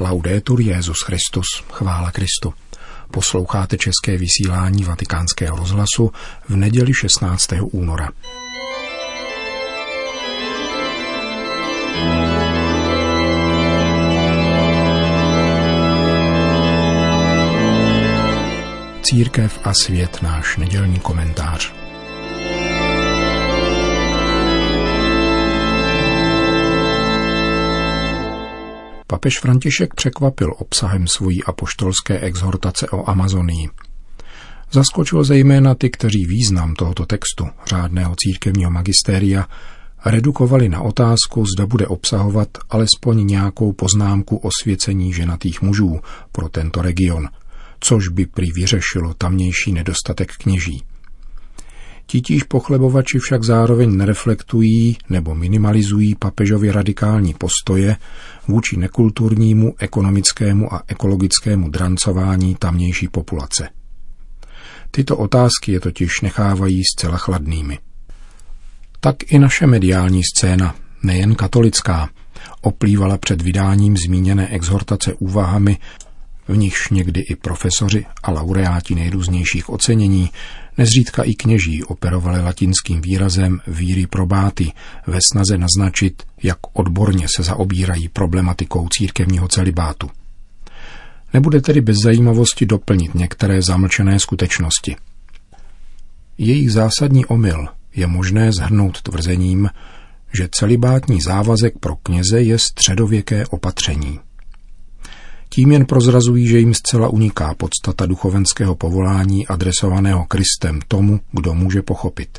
Laudetur Jezus Christus, chvála Kristu. Posloucháte české vysílání Vatikánského rozhlasu v neděli 16. února. Církev a svět náš nedělní komentář. Papež František překvapil obsahem svojí apoštolské exhortace o Amazonii. Zaskočil zejména ty, kteří význam tohoto textu řádného církevního magistéria redukovali na otázku, zda bude obsahovat alespoň nějakou poznámku o svěcení ženatých mužů pro tento region, což by prý vyřešilo tamnější nedostatek kněží. Titíž pochlebovači však zároveň nereflektují nebo minimalizují papežovi radikální postoje vůči nekulturnímu, ekonomickému a ekologickému drancování tamnější populace. Tyto otázky je totiž nechávají zcela chladnými. Tak i naše mediální scéna, nejen katolická, oplývala před vydáním zmíněné exhortace úvahami v nichž někdy i profesoři a laureáti nejrůznějších ocenění, nezřídka i kněží operovali latinským výrazem víry probáty ve snaze naznačit, jak odborně se zaobírají problematikou církevního celibátu. Nebude tedy bez zajímavosti doplnit některé zamlčené skutečnosti. Jejich zásadní omyl je možné zhrnout tvrzením, že celibátní závazek pro kněze je středověké opatření. Tím jen prozrazují, že jim zcela uniká podstata duchovenského povolání adresovaného Kristem tomu, kdo může pochopit.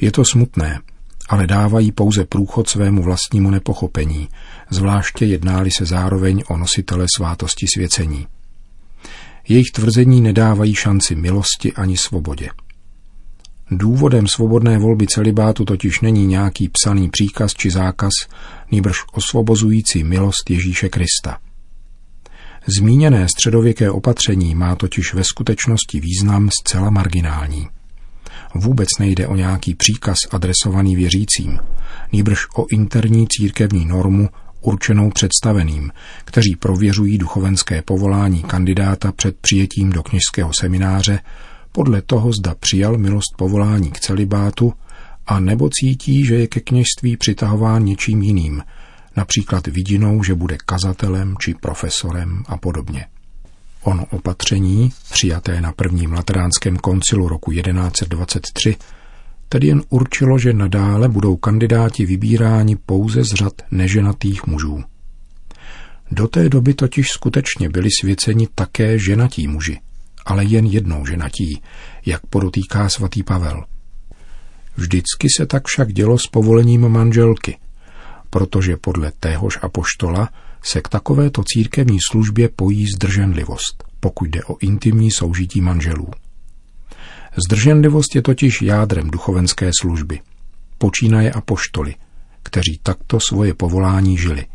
Je to smutné, ale dávají pouze průchod svému vlastnímu nepochopení, zvláště jednáli se zároveň o nositele svátosti svěcení. Jejich tvrzení nedávají šanci milosti ani svobodě. Důvodem svobodné volby celibátu totiž není nějaký psaný příkaz či zákaz, nýbrž osvobozující milost Ježíše Krista – Zmíněné středověké opatření má totiž ve skutečnosti význam zcela marginální. Vůbec nejde o nějaký příkaz adresovaný věřícím, nýbrž o interní církevní normu určenou představeným, kteří prověřují duchovenské povolání kandidáta před přijetím do kněžského semináře podle toho, zda přijal milost povolání k celibátu a nebo cítí, že je ke kněžství přitahován něčím jiným, například vidinou, že bude kazatelem či profesorem a podobně. Ono opatření, přijaté na prvním lateránském koncilu roku 1123, tedy jen určilo, že nadále budou kandidáti vybíráni pouze z řad neženatých mužů. Do té doby totiž skutečně byli svěceni také ženatí muži, ale jen jednou ženatí, jak podotýká svatý Pavel. Vždycky se tak však dělo s povolením manželky – protože podle téhož apoštola se k takovéto církevní službě pojí zdrženlivost, pokud jde o intimní soužití manželů. Zdrženlivost je totiž jádrem duchovenské služby. Počínaje apoštoly, kteří takto svoje povolání žili.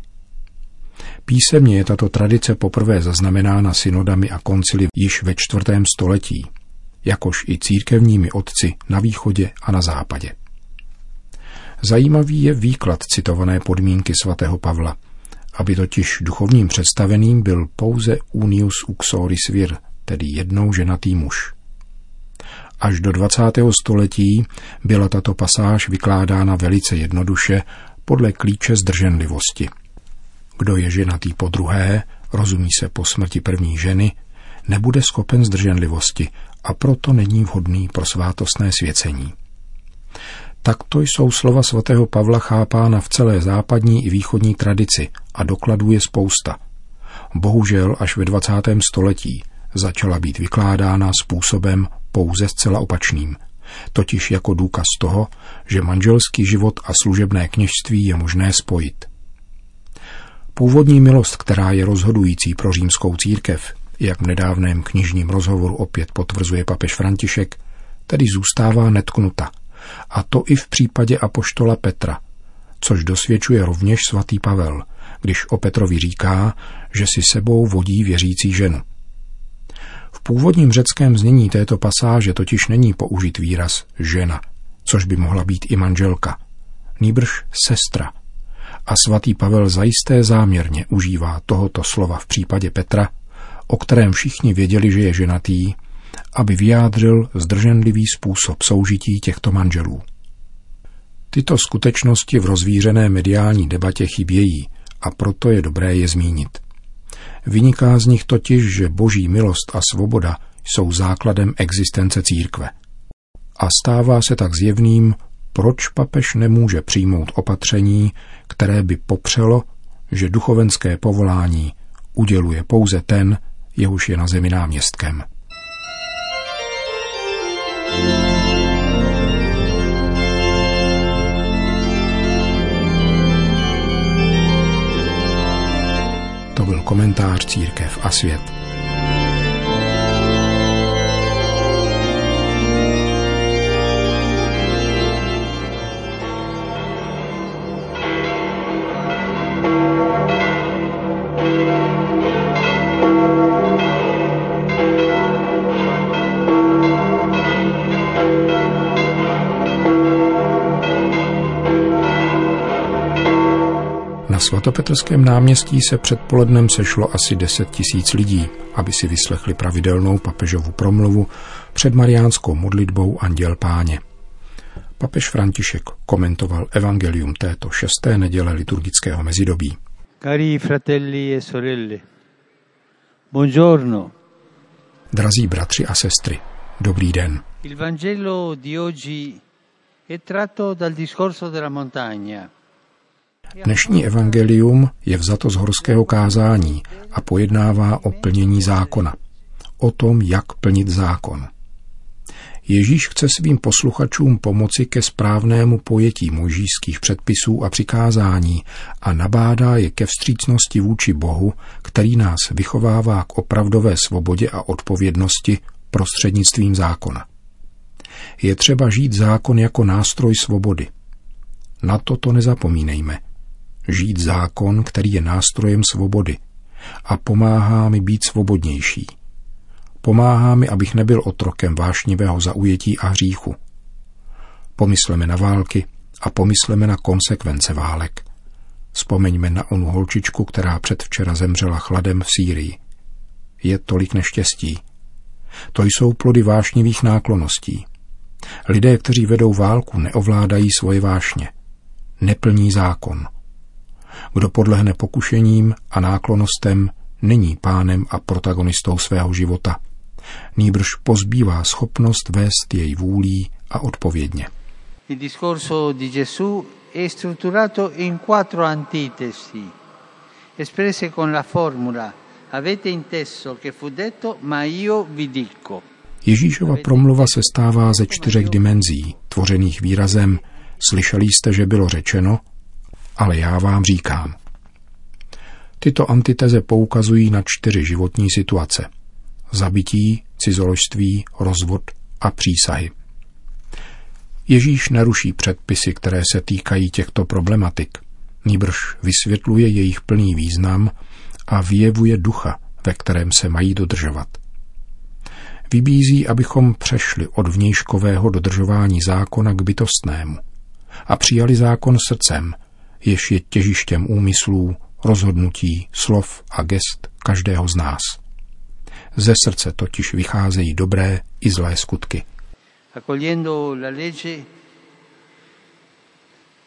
Písemně je tato tradice poprvé zaznamenána synodami a koncily již ve čtvrtém století, jakož i církevními otci na východě a na západě. Zajímavý je výklad citované podmínky svatého Pavla, aby totiž duchovním představeným byl pouze unius uxoris vir, tedy jednou ženatý muž. Až do 20. století byla tato pasáž vykládána velice jednoduše podle klíče zdrženlivosti. Kdo je ženatý po druhé, rozumí se po smrti první ženy, nebude schopen zdrženlivosti a proto není vhodný pro svátostné svěcení. Takto jsou slova svatého Pavla chápána v celé západní i východní tradici a dokladů je spousta. Bohužel až ve 20. století začala být vykládána způsobem pouze zcela opačným, totiž jako důkaz toho, že manželský život a služebné kněžství je možné spojit. Původní milost, která je rozhodující pro římskou církev, jak v nedávném knižním rozhovoru opět potvrzuje papež František, tedy zůstává netknuta – a to i v případě apoštola Petra, což dosvědčuje rovněž svatý Pavel, když o Petrovi říká, že si sebou vodí věřící ženu. V původním řeckém znění této pasáže totiž není použit výraz žena, což by mohla být i manželka, nýbrž sestra. A svatý Pavel zajisté záměrně užívá tohoto slova v případě Petra, o kterém všichni věděli, že je ženatý, aby vyjádřil zdrženlivý způsob soužití těchto manželů. Tyto skutečnosti v rozvířené mediální debatě chybějí a proto je dobré je zmínit. Vyniká z nich totiž, že boží milost a svoboda jsou základem existence církve. A stává se tak zjevným, proč papež nemůže přijmout opatření, které by popřelo, že duchovenské povolání uděluje pouze ten, jehož je na zemi náměstkem. Komentář Církev a svět. Svatopetrském náměstí se předpolednem sešlo asi 10 tisíc lidí, aby si vyslechli pravidelnou papežovu promluvu před mariánskou modlitbou Anděl Páně. Papež František komentoval evangelium této šesté neděle liturgického mezidobí. Cari fratelli e sorelle, buongiorno. Drazí bratři a sestry, dobrý den. Il Vangelo di oggi è tratto dal discorso della montagna. Dnešní evangelium je vzato z horského kázání a pojednává o plnění zákona. O tom, jak plnit zákon. Ježíš chce svým posluchačům pomoci ke správnému pojetí možíských předpisů a přikázání a nabádá je ke vstřícnosti vůči Bohu, který nás vychovává k opravdové svobodě a odpovědnosti prostřednictvím zákona. Je třeba žít zákon jako nástroj svobody. Na toto nezapomínejme – žít zákon, který je nástrojem svobody a pomáhá mi být svobodnější. Pomáhá mi, abych nebyl otrokem vášnivého zaujetí a hříchu. Pomysleme na války a pomysleme na konsekvence válek. Vzpomeňme na onu holčičku, která předvčera zemřela chladem v Sýrii. Je tolik neštěstí. To jsou plody vášnivých nákloností. Lidé, kteří vedou válku, neovládají svoje vášně. Neplní zákon – kdo podlehne pokušením a náklonostem, není pánem a protagonistou svého života. Nýbrž pozbývá schopnost vést jej vůlí a odpovědně. Il discorso di Gesù è strutturato in quattro antitesi, espresse con la formula Avete inteso che fu detto, ma io vi dico. Ježíšova promluva se stává ze čtyřech dimenzí, tvořených výrazem Slyšeli jste, že bylo řečeno, ale já vám říkám. Tyto antiteze poukazují na čtyři životní situace. Zabití, cizoložství, rozvod a přísahy. Ježíš neruší předpisy, které se týkají těchto problematik, nýbrž vysvětluje jejich plný význam a vyjevuje ducha, ve kterém se mají dodržovat. Vybízí, abychom přešli od vnějškového dodržování zákona k bytostnému a přijali zákon srdcem, jež je těžištěm úmyslů, rozhodnutí, slov a gest každého z nás. Ze srdce totiž vycházejí dobré i zlé skutky. Accogliendo la legge,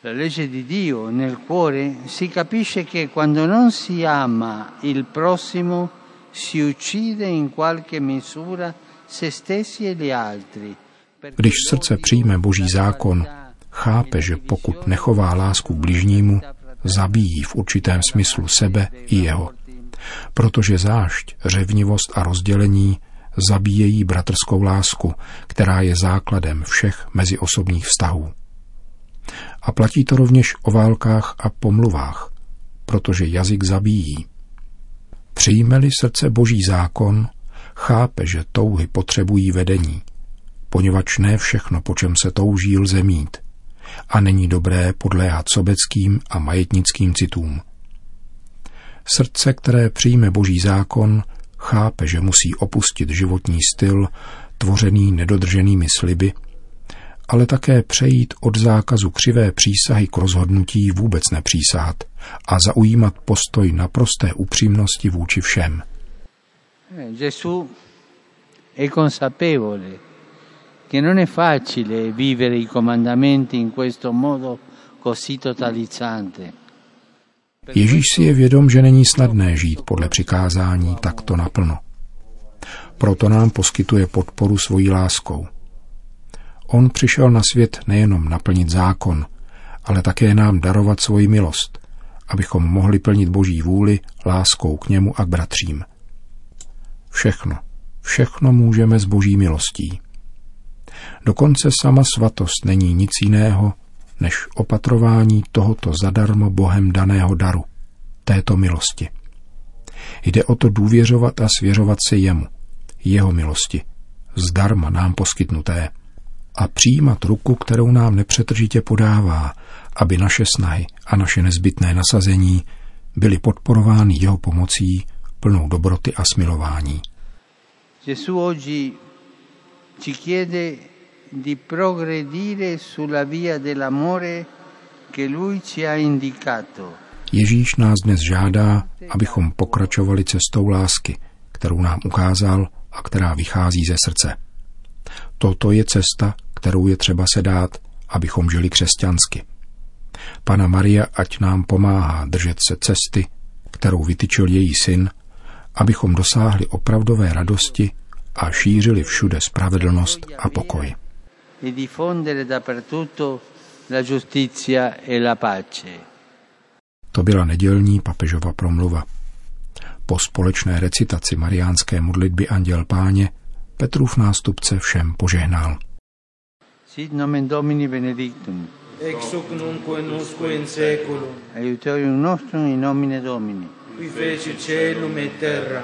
la legge di Dio nel cuore, si capisce che quando non si ama il prossimo, si uccide in qualche misura se stessi e gli altri. Když srdce přijme Boží zákon, chápe, že pokud nechová lásku k bližnímu, zabíjí v určitém smyslu sebe i jeho. Protože zášť, řevnivost a rozdělení zabíjejí bratrskou lásku, která je základem všech meziosobních vztahů. A platí to rovněž o válkách a pomluvách, protože jazyk zabíjí. Přijme-li srdce boží zákon, chápe, že touhy potřebují vedení, poněvadž ne všechno, po čem se touží, lze mít – a není dobré podléhat sobeckým a majetnickým citům. Srdce, které přijme boží zákon, chápe, že musí opustit životní styl, tvořený nedodrženými sliby, ale také přejít od zákazu křivé přísahy k rozhodnutí vůbec nepřísahat a zaujímat postoj naprosté upřímnosti vůči všem. Gesù è consapevole che non è facile vivere i comandamenti in questo modo così totalizzante. Ježíš si je vědom, že není snadné žít podle přikázání takto naplno. Proto nám poskytuje podporu svojí láskou. On přišel na svět nejenom naplnit zákon, ale také nám darovat svoji milost, abychom mohli plnit Boží vůli láskou k němu a k bratřím. Všechno, všechno můžeme s Boží milostí. Dokonce sama svatost není nic jiného, než opatrování tohoto zadarmo Bohem daného daru, této milosti. Jde o to důvěřovat a svěřovat se jemu, jeho milosti, zdarma nám poskytnuté, a přijímat ruku, kterou nám nepřetržitě podává, aby naše snahy a naše nezbytné nasazení byly podporovány jeho pomocí plnou dobroty a smilování. Gesù oggi ci chiede di progredire sulla via dell'amore che lui ci ha indicato. Ježíš nás dnes žádá, abychom pokračovali cestou lásky, kterou nám ukázal a která vychází ze srdce. Toto je cesta, kterou je třeba se dát, abychom žili křesťansky. Pana Maria ať nám pomáhá držet se cesty, kterou vytyčil její syn, abychom dosáhli opravdové radosti a šířili všude spravedlnost a pokoj. E diffondere dappertutto la giustizia e la pace. To byla nedělní papežova promluva. Po společné recitaci mariánské modlitby Anděl Páně Petrův nástupce všem požehnal. Sit nomen Domini benedictum. ex hoc nunc et usque in seculum, Aiutorium nostrum in nomine Domini. qui feci celum et terra.